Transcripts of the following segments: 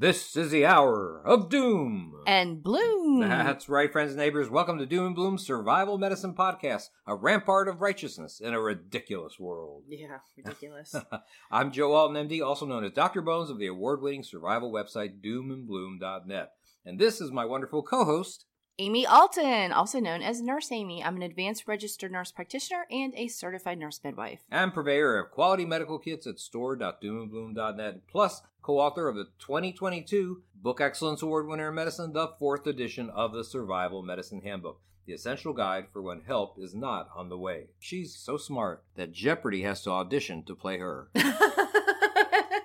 This is the hour of doom. And bloom. That's right, friends and neighbors. Welcome to Doom and Bloom Survival Medicine Podcast, a rampart of righteousness in a ridiculous world. Yeah, ridiculous. I'm Joe Alton, MD, also known as Dr. Bones of the award winning survival website doomandbloom.net. And this is my wonderful co host, Amy Alton, also known as Nurse Amy. I'm an advanced registered nurse practitioner and a certified nurse midwife. I'm purveyor of quality medical kits at store.doomandbloom.net, plus co author of the 2022 Book Excellence Award winner in medicine, the fourth edition of the Survival Medicine Handbook. The essential guide for when help is not on the way. She's so smart that Jeopardy has to audition to play her.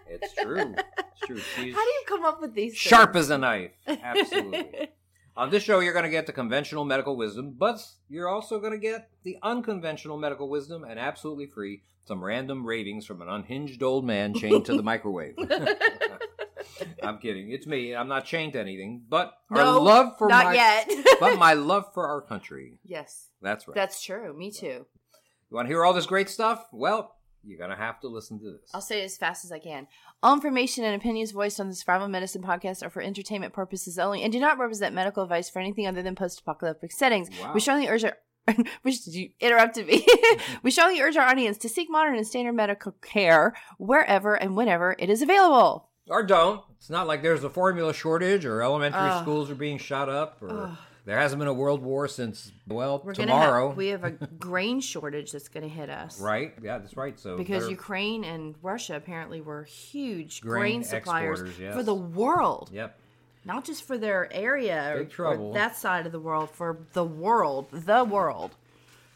It's true. It's true. She's How do you come up with these? sharp things? as a knife. Absolutely. On this show, you're going to get the conventional medical wisdom, but you're also going to get the unconventional medical wisdom and absolutely free some random ravings from an unhinged old man chained to the microwave. I'm kidding. It's me. I'm not chained to anything, but our love for Not my yet. but my love for our country. yes, That's right. that's true. Me too. you want to hear all this great stuff? Well, you're going to have to listen to this. I'll say it as fast as I can. All information and opinions voiced on the Survival Medicine podcast are for entertainment purposes only and do not represent medical advice for anything other than post-apocalyptic settings. Wow. We strongly urge our which you interrupted me. we strongly urge our audience to seek modern and standard medical care wherever and whenever it is available. Or don't. It's not like there's a formula shortage or elementary Ugh. schools are being shot up or Ugh. There hasn't been a world war since, well, We're tomorrow. have, we have a grain shortage that's going to hit us, right? Yeah, that's right. So Because Ukraine and Russia apparently were huge Grain grain, suppliers yes. for the world. Yep. not just for their area or, or that side of the world, for the world, the world.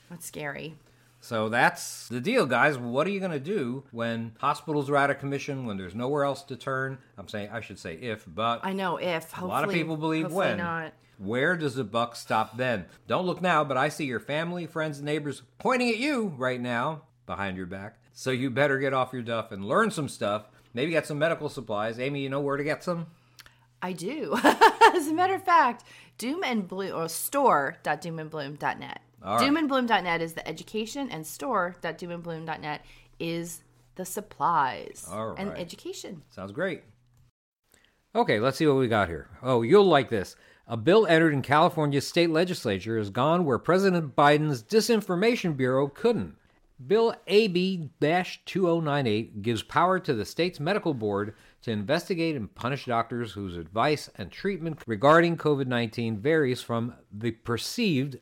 That's scary. So that's the deal, guys. What are you going to do when hospitals are out of commission, when there's nowhere else to turn? I'm saying, I should say if, but I know if a lot of people believe hopefully when. not. Where does the buck stop then? Don't look now, but I see your family, friends, and neighbors pointing at you right now behind your back. So you better get off your duff and learn some stuff. Maybe get some medical supplies. Amy, you know where to get some? I do. As a matter of fact, Doom and Bloom or store.doomandbloom.net. Right. Doomandbloom.net is the education and store.doomandbloom.net is the supplies All and education. Sounds great. Okay, let's see what we got here. Oh, you'll like this. A bill entered in California's state legislature has gone where President Biden's Disinformation Bureau couldn't. Bill AB 2098 gives power to the state's medical board to investigate and punish doctors whose advice and treatment regarding COVID 19 varies from the perceived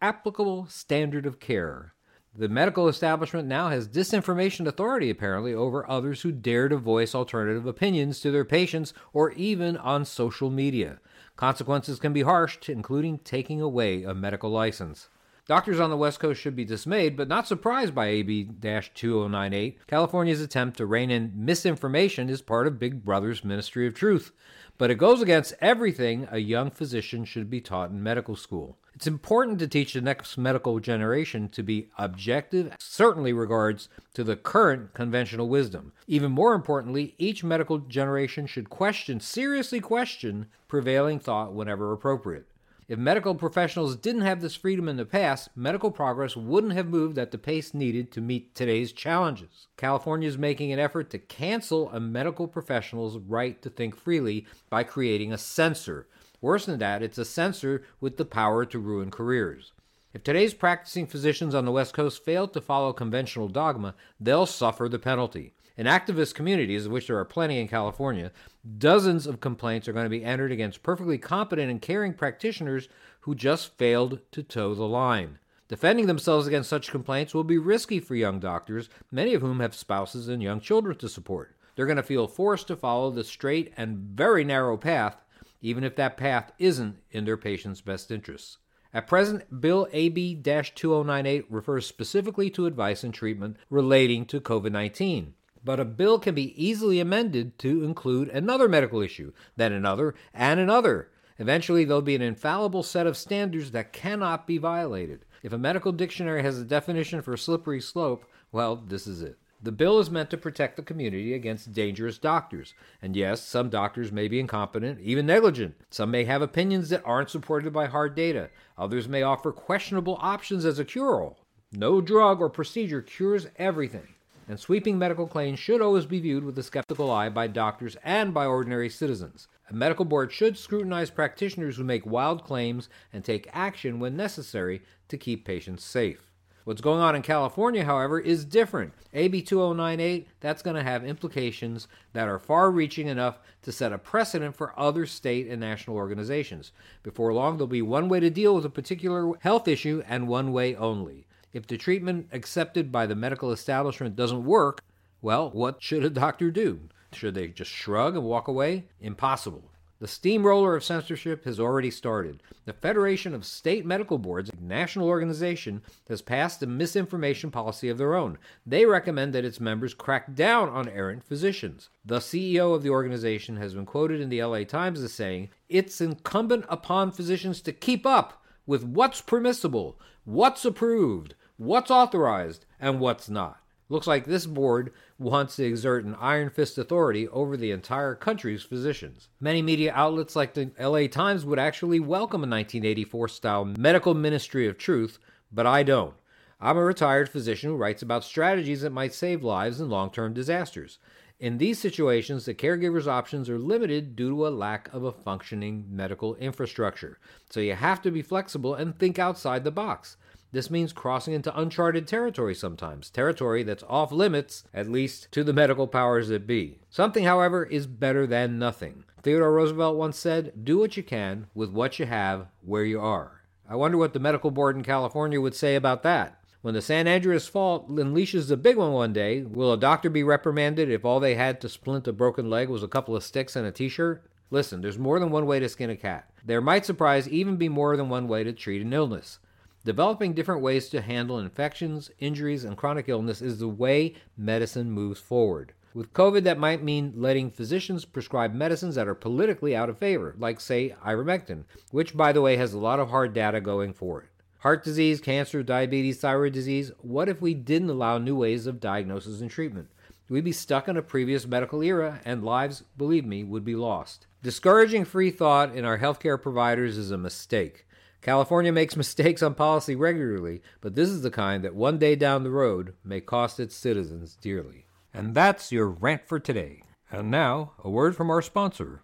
applicable standard of care. The medical establishment now has disinformation authority, apparently, over others who dare to voice alternative opinions to their patients or even on social media. Consequences can be harsh, including taking away a medical license. Doctors on the West Coast should be dismayed, but not surprised by AB 2098. California's attempt to rein in misinformation is part of Big Brother's Ministry of Truth, but it goes against everything a young physician should be taught in medical school. It's important to teach the next medical generation to be objective, certainly regards to the current conventional wisdom. Even more importantly, each medical generation should question, seriously question, prevailing thought whenever appropriate. If medical professionals didn't have this freedom in the past, medical progress wouldn't have moved at the pace needed to meet today's challenges. California is making an effort to cancel a medical professional's right to think freely by creating a censor. Worse than that, it's a censor with the power to ruin careers. If today's practicing physicians on the West Coast fail to follow conventional dogma, they'll suffer the penalty. In activist communities, of which there are plenty in California, dozens of complaints are going to be entered against perfectly competent and caring practitioners who just failed to toe the line. Defending themselves against such complaints will be risky for young doctors, many of whom have spouses and young children to support. They're going to feel forced to follow the straight and very narrow path, even if that path isn't in their patient's best interests. At present, Bill AB 2098 refers specifically to advice and treatment relating to COVID 19. But a bill can be easily amended to include another medical issue, then another, and another. Eventually, there'll be an infallible set of standards that cannot be violated. If a medical dictionary has a definition for slippery slope, well, this is it. The bill is meant to protect the community against dangerous doctors. And yes, some doctors may be incompetent, even negligent. Some may have opinions that aren't supported by hard data. Others may offer questionable options as a cure all. No drug or procedure cures everything. and sweeping medical claims should always be viewed with a skeptical eye by doctors and by ordinary citizens. A medical board should scrutinize practitioners who make wild claims and take action when necessary to keep patients safe. What's going on in California, however, is different. AB 2098, that's going to have implications that are far reaching enough to set a precedent for other state and national organizations. Before long, there'll be one way to deal with a particular health issue and one way only. If the treatment accepted by the medical establishment doesn't work, well, what should a doctor do? Should they just shrug and walk away? Impossible. The steamroller of censorship has already started. The Federation of State Medical Boards, a national organization, has passed a misinformation policy of their own. They recommend that its members crack down on errant physicians. The CEO of the organization has been quoted in the LA Times as saying, It's incumbent upon physicians to keep up with what's permissible, what's approved, what's authorized, and what's not. Looks like this board wants to exert an iron fist authority over the entire country's physicians. Many media outlets like the LA Times would actually welcome a 1984 style medical ministry of truth, but I don't. I'm a retired physician who writes about strategies that might save lives in long term disasters. In these situations, the caregiver's options are limited due to a lack of a functioning medical infrastructure. So you have to be flexible and think outside the box. This means crossing into uncharted territory sometimes, territory that's off limits, at least to the medical powers that be. Something, however, is better than nothing. Theodore Roosevelt once said, Do what you can with what you have where you are. I wonder what the medical board in California would say about that. When the San Andreas fault unleashes the big one one day, will a doctor be reprimanded if all they had to splint a broken leg was a couple of sticks and a t shirt? Listen, there's more than one way to skin a cat. There might surprise even be more than one way to treat an illness. Developing different ways to handle infections, injuries, and chronic illness is the way medicine moves forward. With COVID, that might mean letting physicians prescribe medicines that are politically out of favor, like, say, ivermectin, which, by the way, has a lot of hard data going for it. Heart disease, cancer, diabetes, thyroid disease what if we didn't allow new ways of diagnosis and treatment? We'd be stuck in a previous medical era, and lives, believe me, would be lost. Discouraging free thought in our healthcare providers is a mistake. California makes mistakes on policy regularly, but this is the kind that one day down the road may cost its citizens dearly. And that's your rant for today. And now, a word from our sponsor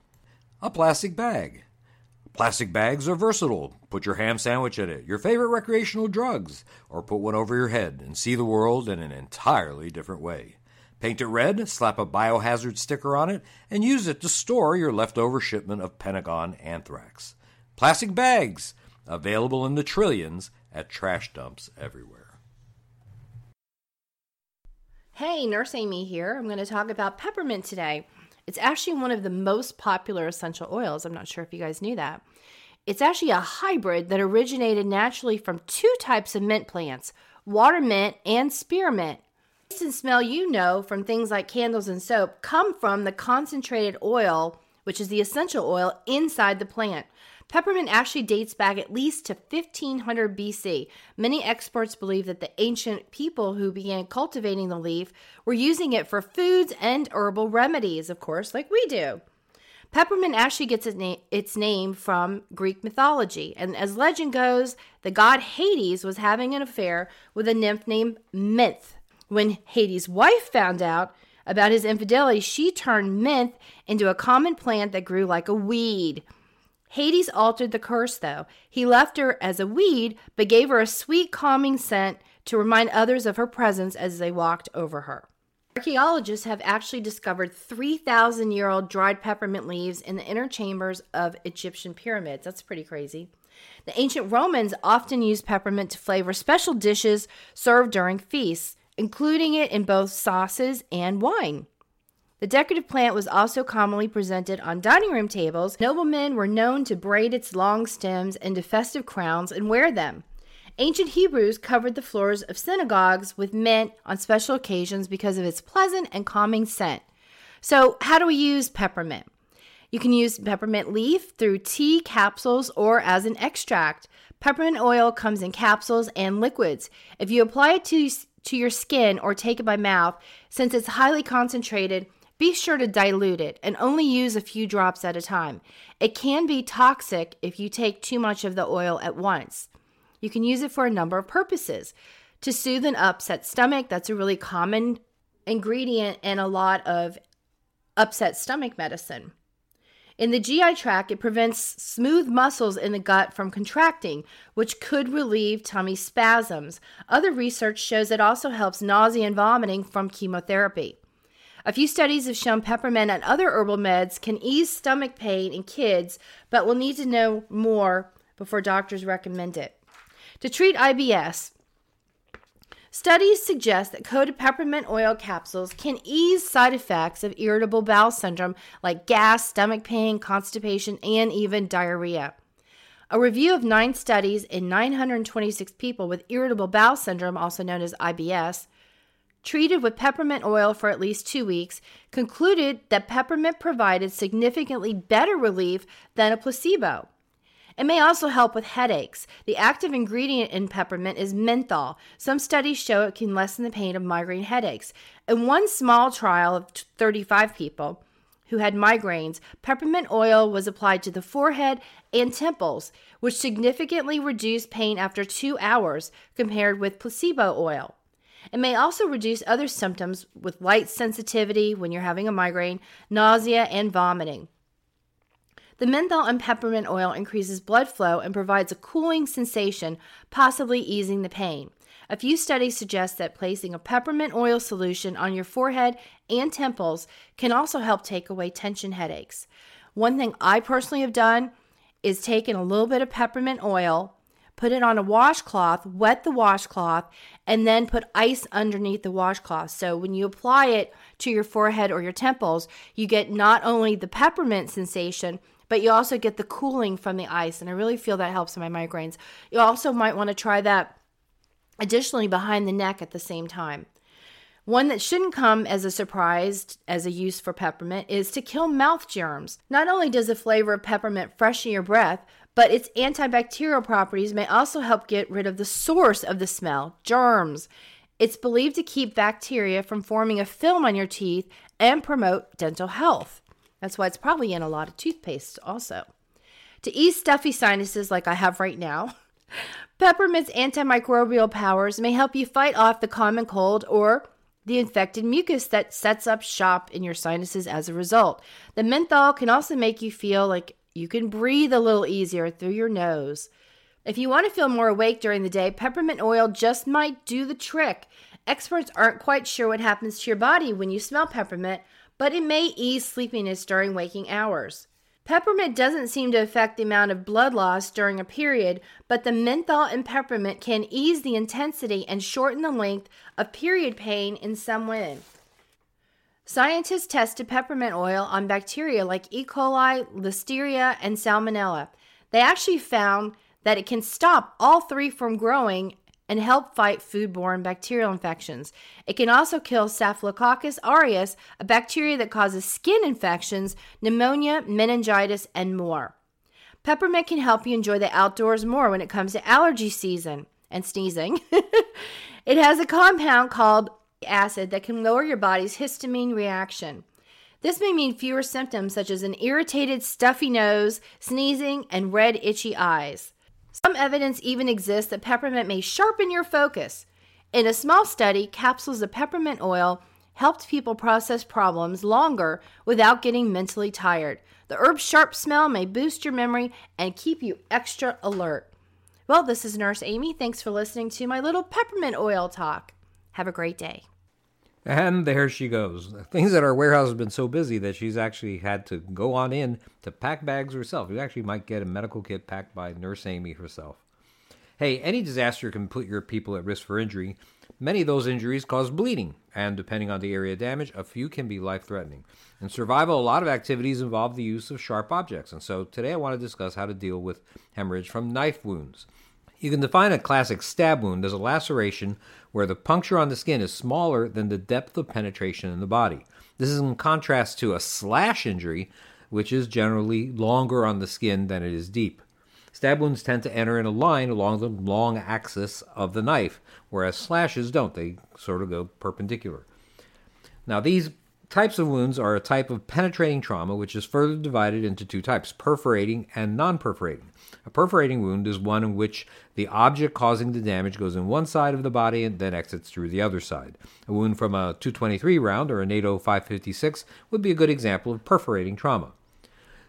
a plastic bag. Plastic bags are versatile. Put your ham sandwich in it, your favorite recreational drugs, or put one over your head and see the world in an entirely different way. Paint it red, slap a biohazard sticker on it, and use it to store your leftover shipment of Pentagon anthrax. Plastic bags! Available in the trillions at trash dumps everywhere. Hey, Nurse Amy here. I'm going to talk about peppermint today. It's actually one of the most popular essential oils. I'm not sure if you guys knew that. It's actually a hybrid that originated naturally from two types of mint plants water mint and spearmint. Taste and smell you know from things like candles and soap come from the concentrated oil, which is the essential oil inside the plant. Peppermint actually dates back at least to 1500 BC. Many experts believe that the ancient people who began cultivating the leaf were using it for foods and herbal remedies, of course, like we do. Peppermint actually gets its, na- its name from Greek mythology, and as legend goes, the god Hades was having an affair with a nymph named Minth. When Hades' wife found out about his infidelity, she turned Minth into a common plant that grew like a weed. Hades altered the curse, though. He left her as a weed, but gave her a sweet, calming scent to remind others of her presence as they walked over her. Archaeologists have actually discovered 3,000 year old dried peppermint leaves in the inner chambers of Egyptian pyramids. That's pretty crazy. The ancient Romans often used peppermint to flavor special dishes served during feasts, including it in both sauces and wine. The decorative plant was also commonly presented on dining room tables. Noblemen were known to braid its long stems into festive crowns and wear them. Ancient Hebrews covered the floors of synagogues with mint on special occasions because of its pleasant and calming scent. So, how do we use peppermint? You can use peppermint leaf through tea, capsules, or as an extract. Peppermint oil comes in capsules and liquids. If you apply it to, to your skin or take it by mouth, since it's highly concentrated, be sure to dilute it and only use a few drops at a time. It can be toxic if you take too much of the oil at once. You can use it for a number of purposes. To soothe an upset stomach, that's a really common ingredient in a lot of upset stomach medicine. In the GI tract, it prevents smooth muscles in the gut from contracting, which could relieve tummy spasms. Other research shows it also helps nausea and vomiting from chemotherapy. A few studies have shown peppermint and other herbal meds can ease stomach pain in kids, but we'll need to know more before doctors recommend it. To treat IBS, Studies suggest that coated peppermint oil capsules can ease side effects of irritable bowel syndrome like gas, stomach pain, constipation, and even diarrhea. A review of nine studies in 926 people with irritable bowel syndrome, also known as IBS, treated with peppermint oil for at least two weeks, concluded that peppermint provided significantly better relief than a placebo. It may also help with headaches. The active ingredient in peppermint is menthol. Some studies show it can lessen the pain of migraine headaches. In one small trial of 35 people who had migraines, peppermint oil was applied to the forehead and temples, which significantly reduced pain after two hours compared with placebo oil. It may also reduce other symptoms with light sensitivity when you're having a migraine, nausea, and vomiting. The menthol and peppermint oil increases blood flow and provides a cooling sensation, possibly easing the pain. A few studies suggest that placing a peppermint oil solution on your forehead and temples can also help take away tension headaches. One thing I personally have done is taken a little bit of peppermint oil, put it on a washcloth, wet the washcloth, and then put ice underneath the washcloth. So when you apply it to your forehead or your temples, you get not only the peppermint sensation, but you also get the cooling from the ice. And I really feel that helps my migraines. You also might want to try that additionally behind the neck at the same time. One that shouldn't come as a surprise as a use for peppermint is to kill mouth germs. Not only does the flavor of peppermint freshen your breath, but its antibacterial properties may also help get rid of the source of the smell, germs. It's believed to keep bacteria from forming a film on your teeth and promote dental health. That's why it's probably in a lot of toothpaste also. To ease stuffy sinuses like I have right now, peppermint's antimicrobial powers may help you fight off the common cold or the infected mucus that sets up shop in your sinuses as a result. The menthol can also make you feel like you can breathe a little easier through your nose. If you want to feel more awake during the day, peppermint oil just might do the trick. Experts aren't quite sure what happens to your body when you smell peppermint, but it may ease sleepiness during waking hours. Peppermint doesn't seem to affect the amount of blood loss during a period, but the menthol in peppermint can ease the intensity and shorten the length of period pain in some women. Scientists tested peppermint oil on bacteria like E. coli, Listeria, and Salmonella. They actually found that it can stop all three from growing and help fight foodborne bacterial infections. It can also kill Staphylococcus aureus, a bacteria that causes skin infections, pneumonia, meningitis, and more. Peppermint can help you enjoy the outdoors more when it comes to allergy season and sneezing. it has a compound called acid that can lower your body's histamine reaction. This may mean fewer symptoms such as an irritated, stuffy nose, sneezing, and red, itchy eyes. Some evidence even exists that peppermint may sharpen your focus. In a small study, capsules of peppermint oil helped people process problems longer without getting mentally tired. The herb's sharp smell may boost your memory and keep you extra alert. Well, this is Nurse Amy. Thanks for listening to my little peppermint oil talk. Have a great day. And there she goes. Things at our warehouse have been so busy that she's actually had to go on in to pack bags herself. You actually might get a medical kit packed by Nurse Amy herself. Hey, any disaster can put your people at risk for injury. Many of those injuries cause bleeding, and depending on the area of damage, a few can be life threatening. In survival, a lot of activities involve the use of sharp objects, and so today I want to discuss how to deal with hemorrhage from knife wounds. You can define a classic stab wound as a laceration where the puncture on the skin is smaller than the depth of penetration in the body. This is in contrast to a slash injury, which is generally longer on the skin than it is deep. Stab wounds tend to enter in a line along the long axis of the knife, whereas slashes don't. They sort of go perpendicular. Now, these Types of wounds are a type of penetrating trauma, which is further divided into two types perforating and non perforating. A perforating wound is one in which the object causing the damage goes in one side of the body and then exits through the other side. A wound from a 223 round or a NATO 556 would be a good example of perforating trauma.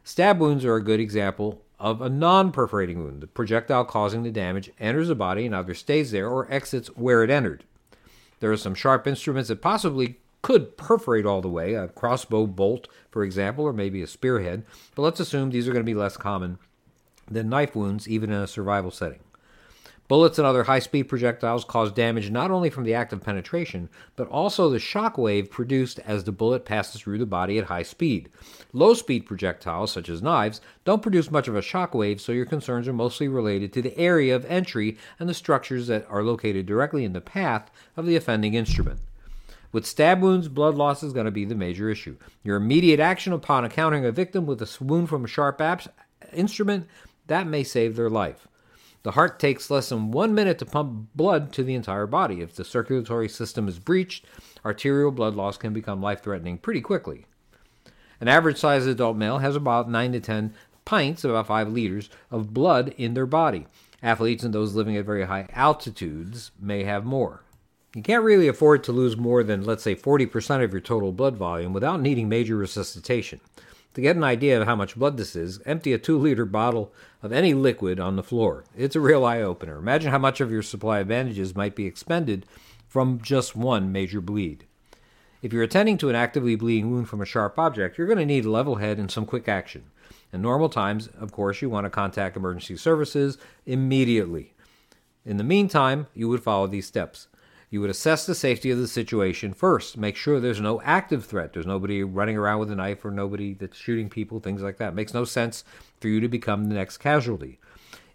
Stab wounds are a good example of a non perforating wound. The projectile causing the damage enters the body and either stays there or exits where it entered. There are some sharp instruments that possibly could perforate all the way, a crossbow bolt, for example, or maybe a spearhead, but let's assume these are going to be less common than knife wounds, even in a survival setting. Bullets and other high speed projectiles cause damage not only from the act of penetration, but also the shock wave produced as the bullet passes through the body at high speed. Low speed projectiles, such as knives, don't produce much of a shock wave, so your concerns are mostly related to the area of entry and the structures that are located directly in the path of the offending instrument. With stab wounds, blood loss is going to be the major issue. Your immediate action upon encountering a victim with a wound from a sharp abs- instrument, that may save their life. The heart takes less than one minute to pump blood to the entire body. If the circulatory system is breached, arterial blood loss can become life threatening pretty quickly. An average sized adult male has about 9 to 10 pints, about 5 liters, of blood in their body. Athletes and those living at very high altitudes may have more. You can't really afford to lose more than, let's say, 40% of your total blood volume without needing major resuscitation. To get an idea of how much blood this is, empty a 2 liter bottle of any liquid on the floor. It's a real eye opener. Imagine how much of your supply of bandages might be expended from just one major bleed. If you're attending to an actively bleeding wound from a sharp object, you're going to need a level head and some quick action. In normal times, of course, you want to contact emergency services immediately. In the meantime, you would follow these steps. You would assess the safety of the situation first. Make sure there's no active threat. There's nobody running around with a knife or nobody that's shooting people, things like that. It makes no sense for you to become the next casualty.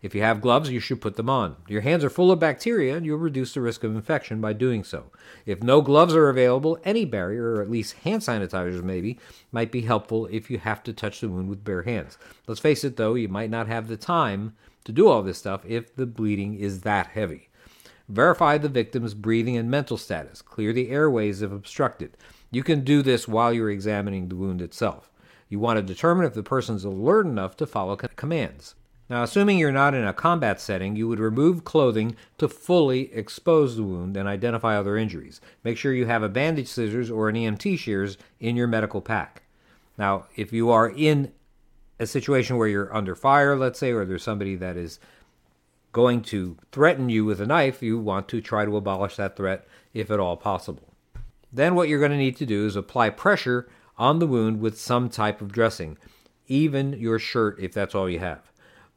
If you have gloves, you should put them on. Your hands are full of bacteria, and you'll reduce the risk of infection by doing so. If no gloves are available, any barrier, or at least hand sanitizers maybe, might be helpful if you have to touch the wound with bare hands. Let's face it though, you might not have the time to do all this stuff if the bleeding is that heavy. Verify the victim's breathing and mental status. Clear the airways if obstructed. You can do this while you're examining the wound itself. You want to determine if the person's alert enough to follow commands. Now, assuming you're not in a combat setting, you would remove clothing to fully expose the wound and identify other injuries. Make sure you have a bandage scissors or an EMT shears in your medical pack. Now, if you are in a situation where you're under fire, let's say, or there's somebody that is going to threaten you with a knife, you want to try to abolish that threat if at all possible. Then, what you're going to need to do is apply pressure on the wound with some type of dressing, even your shirt if that's all you have.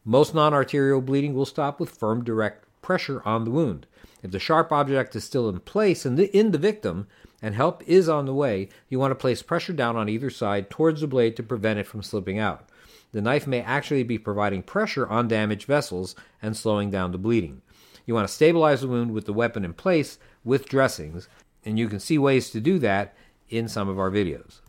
Most non arterial bleeding will stop with firm direct pressure on the wound. If the sharp object is still in place the, in the victim and help is on the way, you want to place pressure down on either side towards the blade to prevent it from slipping out the knife may actually be providing pressure on damaged vessels and slowing down the bleeding. You want to stabilize the wound with the weapon in place with dressings, and you can see ways to do that in some of our videos.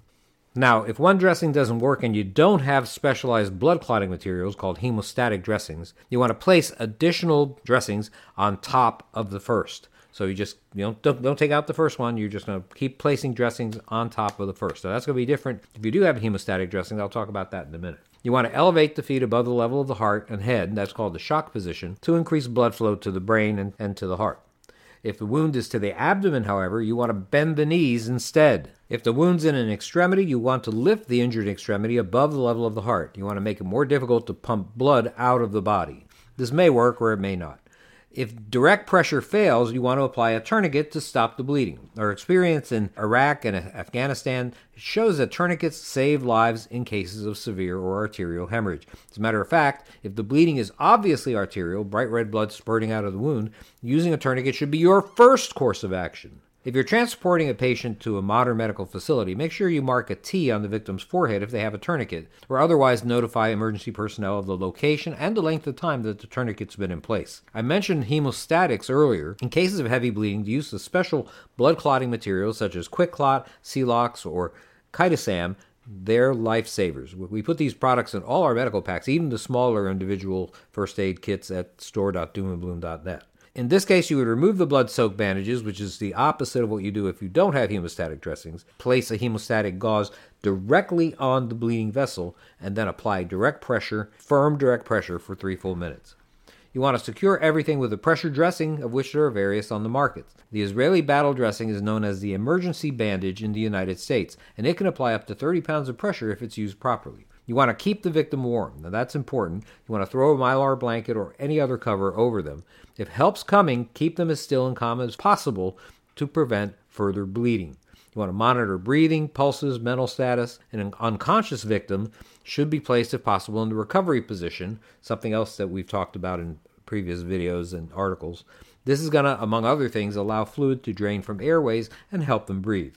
Now, if one dressing doesn't work and you don't have specialized blood clotting materials called hemostatic dressings, you want to place additional dressings on top of the first. So you just you know don't, don't take out the first one. You're just going to keep placing dressings on top of the first. So that's going to be different. If you do have a hemostatic dressing, I'll talk about that in a minute. You want to elevate the feet above the level of the heart and head, that's called the shock position, to increase blood flow to the brain and, and to the heart. If the wound is to the abdomen, however, you want to bend the knees instead. If the wound's in an extremity, you want to lift the injured extremity above the level of the heart. You want to make it more difficult to pump blood out of the body. This may work or it may not. If direct pressure fails, you want to apply a tourniquet to stop the bleeding. Our experience in Iraq and Afghanistan shows that tourniquets save lives in cases of severe or arterial hemorrhage. As a matter of fact, if the bleeding is obviously arterial, bright red blood spurting out of the wound, using a tourniquet should be your first course of action. If you're transporting a patient to a modern medical facility, make sure you mark a T on the victim's forehead if they have a tourniquet, or otherwise notify emergency personnel of the location and the length of time that the tourniquet's been in place. I mentioned hemostatics earlier. In cases of heavy bleeding, the use of special blood clotting materials such as QuikClot, Celox, or Chitosan they're lifesavers. We put these products in all our medical packs, even the smaller individual first aid kits at store.doomandbloom.net. In this case, you would remove the blood soaked bandages, which is the opposite of what you do if you don't have hemostatic dressings. Place a hemostatic gauze directly on the bleeding vessel and then apply direct pressure, firm direct pressure, for three full minutes. You want to secure everything with a pressure dressing, of which there are various on the market. The Israeli battle dressing is known as the emergency bandage in the United States, and it can apply up to 30 pounds of pressure if it's used properly. You want to keep the victim warm. Now, that's important. You want to throw a mylar blanket or any other cover over them. If help's coming, keep them as still and calm as possible to prevent further bleeding. You want to monitor breathing, pulses, mental status. An unconscious victim should be placed, if possible, in the recovery position, something else that we've talked about in previous videos and articles. This is going to, among other things, allow fluid to drain from airways and help them breathe.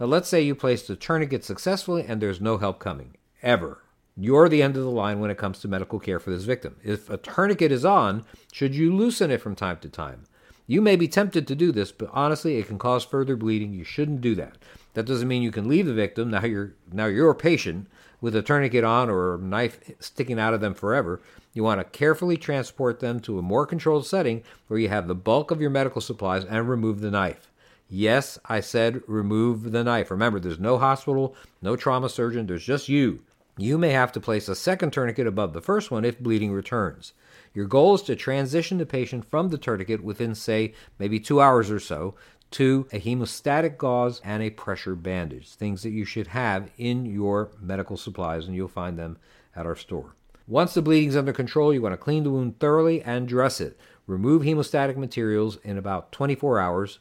Now, let's say you placed a tourniquet successfully and there's no help coming ever. You're the end of the line when it comes to medical care for this victim. If a tourniquet is on, should you loosen it from time to time? You may be tempted to do this, but honestly, it can cause further bleeding. You shouldn't do that. That doesn't mean you can leave the victim. Now you're now you're a patient with a tourniquet on or a knife sticking out of them forever. You want to carefully transport them to a more controlled setting where you have the bulk of your medical supplies and remove the knife. Yes, I said remove the knife. Remember, there's no hospital, no trauma surgeon, there's just you. You may have to place a second tourniquet above the first one if bleeding returns. Your goal is to transition the patient from the tourniquet within, say, maybe two hours or so to a hemostatic gauze and a pressure bandage, things that you should have in your medical supplies, and you'll find them at our store. Once the bleeding is under control, you want to clean the wound thoroughly and dress it. Remove hemostatic materials in about 24 hours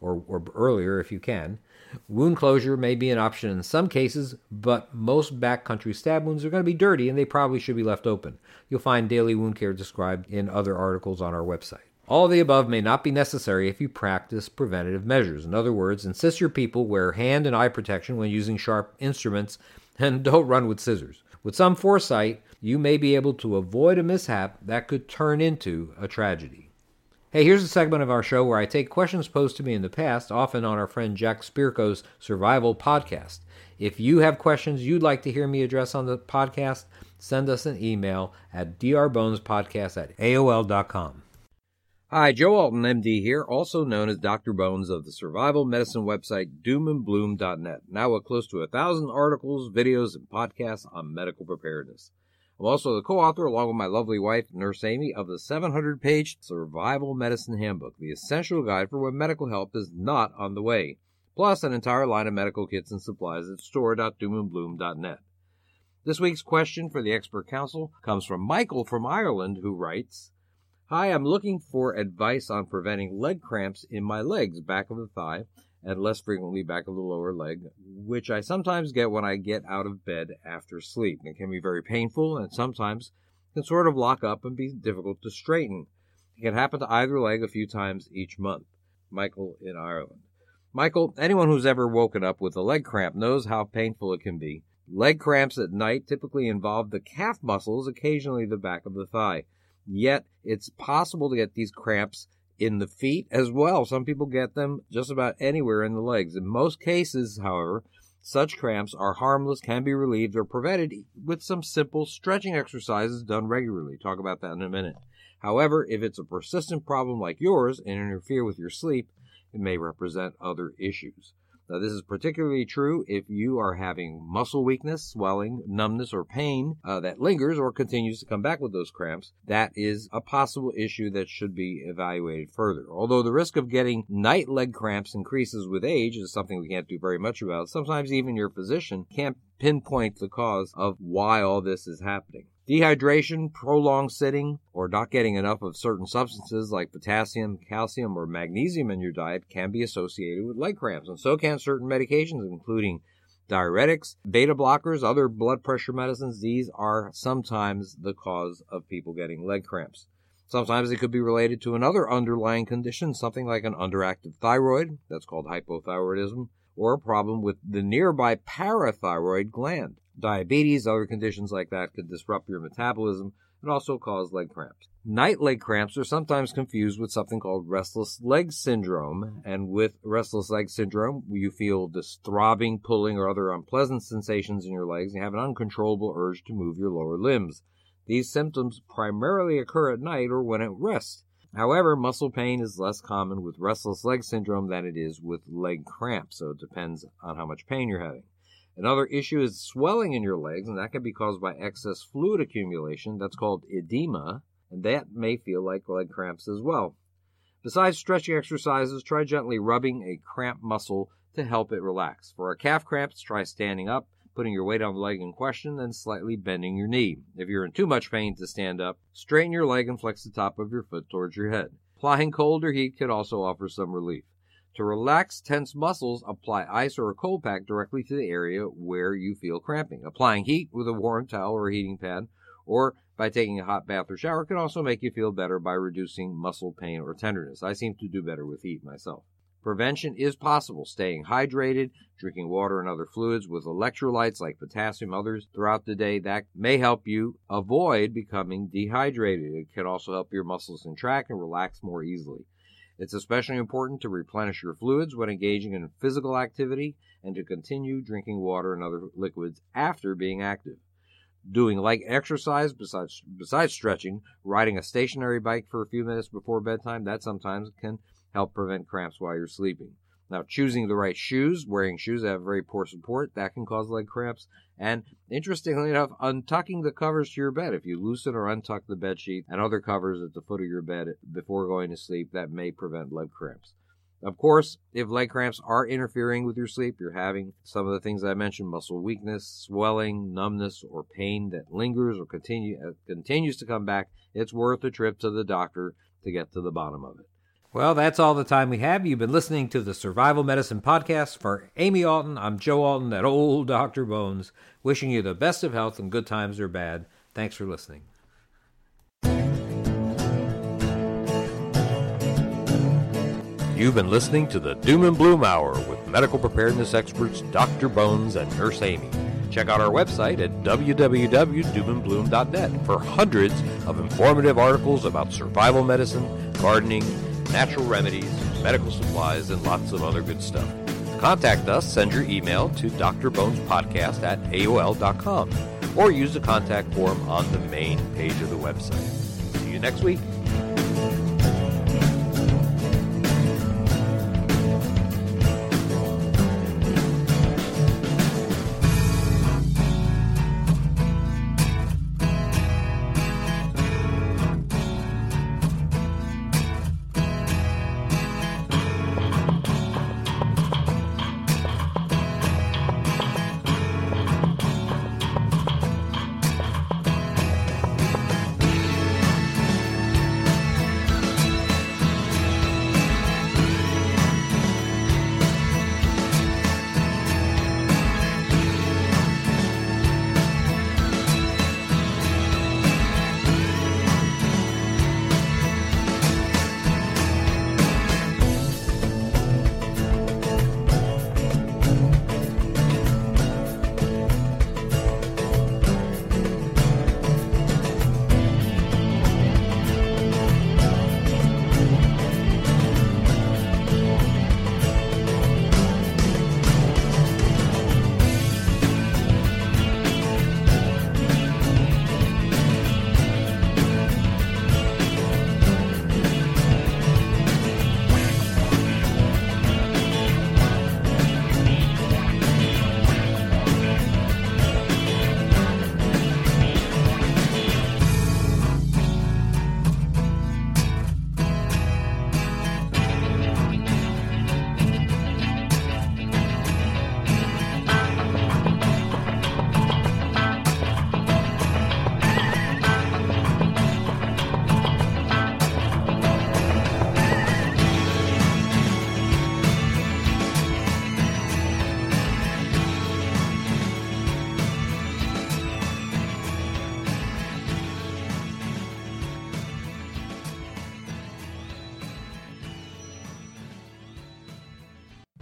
or, or earlier if you can. Wound closure may be an option in some cases, but most backcountry stab wounds are going to be dirty and they probably should be left open. You'll find daily wound care described in other articles on our website. All the above may not be necessary if you practice preventative measures. In other words, insist your people wear hand and eye protection when using sharp instruments and don't run with scissors. With some foresight, you may be able to avoid a mishap that could turn into a tragedy. Hey, here's a segment of our show where I take questions posed to me in the past, often on our friend Jack Spirko's Survival podcast. If you have questions you'd like to hear me address on the podcast, send us an email at drbonespodcast at aol.com. Hi, Joe Alton, MD here, also known as Dr. Bones of the survival medicine website doomandbloom.net, now with close to a thousand articles, videos, and podcasts on medical preparedness. I'm also the co-author, along with my lovely wife, Nurse Amy, of the 700-page Survival Medicine Handbook, the essential guide for when medical help is not on the way, plus an entire line of medical kits and supplies at store.doomandbloom.net. This week's question for the expert council comes from Michael from Ireland, who writes, Hi, I'm looking for advice on preventing leg cramps in my legs, back of the thigh, and less frequently back of the lower leg, which I sometimes get when I get out of bed after sleep. It can be very painful and sometimes can sort of lock up and be difficult to straighten. It can happen to either leg a few times each month. Michael in Ireland. Michael, anyone who's ever woken up with a leg cramp knows how painful it can be. Leg cramps at night typically involve the calf muscles, occasionally the back of the thigh. Yet, it's possible to get these cramps in the feet as well. Some people get them just about anywhere in the legs. In most cases, however, such cramps are harmless, can be relieved or prevented with some simple stretching exercises done regularly. Talk about that in a minute. However, if it's a persistent problem like yours and interfere with your sleep, it may represent other issues. Now, this is particularly true if you are having muscle weakness, swelling, numbness, or pain uh, that lingers or continues to come back with those cramps. That is a possible issue that should be evaluated further. Although the risk of getting night leg cramps increases with age is something we can't do very much about. Sometimes even your physician can't pinpoint the cause of why all this is happening. Dehydration, prolonged sitting, or not getting enough of certain substances like potassium, calcium, or magnesium in your diet can be associated with leg cramps, and so can certain medications, including diuretics, beta blockers, other blood pressure medicines. These are sometimes the cause of people getting leg cramps. Sometimes it could be related to another underlying condition, something like an underactive thyroid, that's called hypothyroidism, or a problem with the nearby parathyroid gland. Diabetes, other conditions like that could disrupt your metabolism and also cause leg cramps. Night leg cramps are sometimes confused with something called restless leg syndrome, and with restless leg syndrome, you feel this throbbing, pulling, or other unpleasant sensations in your legs and have an uncontrollable urge to move your lower limbs. These symptoms primarily occur at night or when at rest. However, muscle pain is less common with restless leg syndrome than it is with leg cramp, so it depends on how much pain you're having. Another issue is swelling in your legs, and that can be caused by excess fluid accumulation. That's called edema, and that may feel like leg cramps as well. Besides stretching exercises, try gently rubbing a cramped muscle to help it relax. For a calf cramps, try standing up, putting your weight on the leg in question, and slightly bending your knee. If you're in too much pain to stand up, straighten your leg and flex the top of your foot towards your head. Applying cold or heat could also offer some relief. To relax tense muscles, apply ice or a cold pack directly to the area where you feel cramping. Applying heat with a warm towel or heating pad, or by taking a hot bath or shower, can also make you feel better by reducing muscle pain or tenderness. I seem to do better with heat myself. Prevention is possible. Staying hydrated, drinking water and other fluids with electrolytes like potassium, others throughout the day, that may help you avoid becoming dehydrated. It can also help your muscles contract and relax more easily. It's especially important to replenish your fluids when engaging in physical activity and to continue drinking water and other liquids after being active. Doing light exercise besides besides stretching, riding a stationary bike for a few minutes before bedtime, that sometimes can help prevent cramps while you're sleeping. Now, choosing the right shoes, wearing shoes that have very poor support, that can cause leg cramps. And interestingly enough, untucking the covers to your bed. If you loosen or untuck the bed sheet and other covers at the foot of your bed before going to sleep, that may prevent leg cramps. Of course, if leg cramps are interfering with your sleep, you're having some of the things I mentioned, muscle weakness, swelling, numbness, or pain that lingers or continue, uh, continues to come back, it's worth a trip to the doctor to get to the bottom of it. Well, that's all the time we have. You've been listening to the Survival Medicine Podcast. For Amy Alton, I'm Joe Alton, that old Dr. Bones, wishing you the best of health in good times or bad. Thanks for listening. You've been listening to the Doom and Bloom Hour with medical preparedness experts Dr. Bones and Nurse Amy. Check out our website at www.doomandbloom.net for hundreds of informative articles about survival medicine, gardening, natural remedies, medical supplies, and lots of other good stuff. Contact us, send your email to drbonespodcast at AOL.com or use the contact form on the main page of the website. See you next week.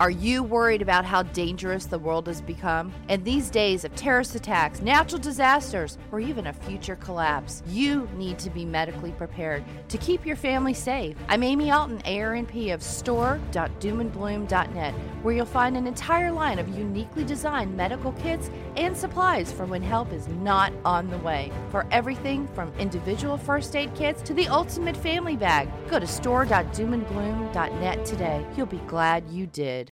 Are you worried about how dangerous the world has become? In these days of terrorist attacks, natural disasters, or even a future collapse, you need to be medically prepared to keep your family safe. I'm Amy Alton, ARNP of store.doomandbloom.net, where you'll find an entire line of uniquely designed medical kits and supplies for when help is not on the way. For everything from individual first aid kits to the ultimate family bag, go to store.doomandbloom.net today. You'll be glad you did.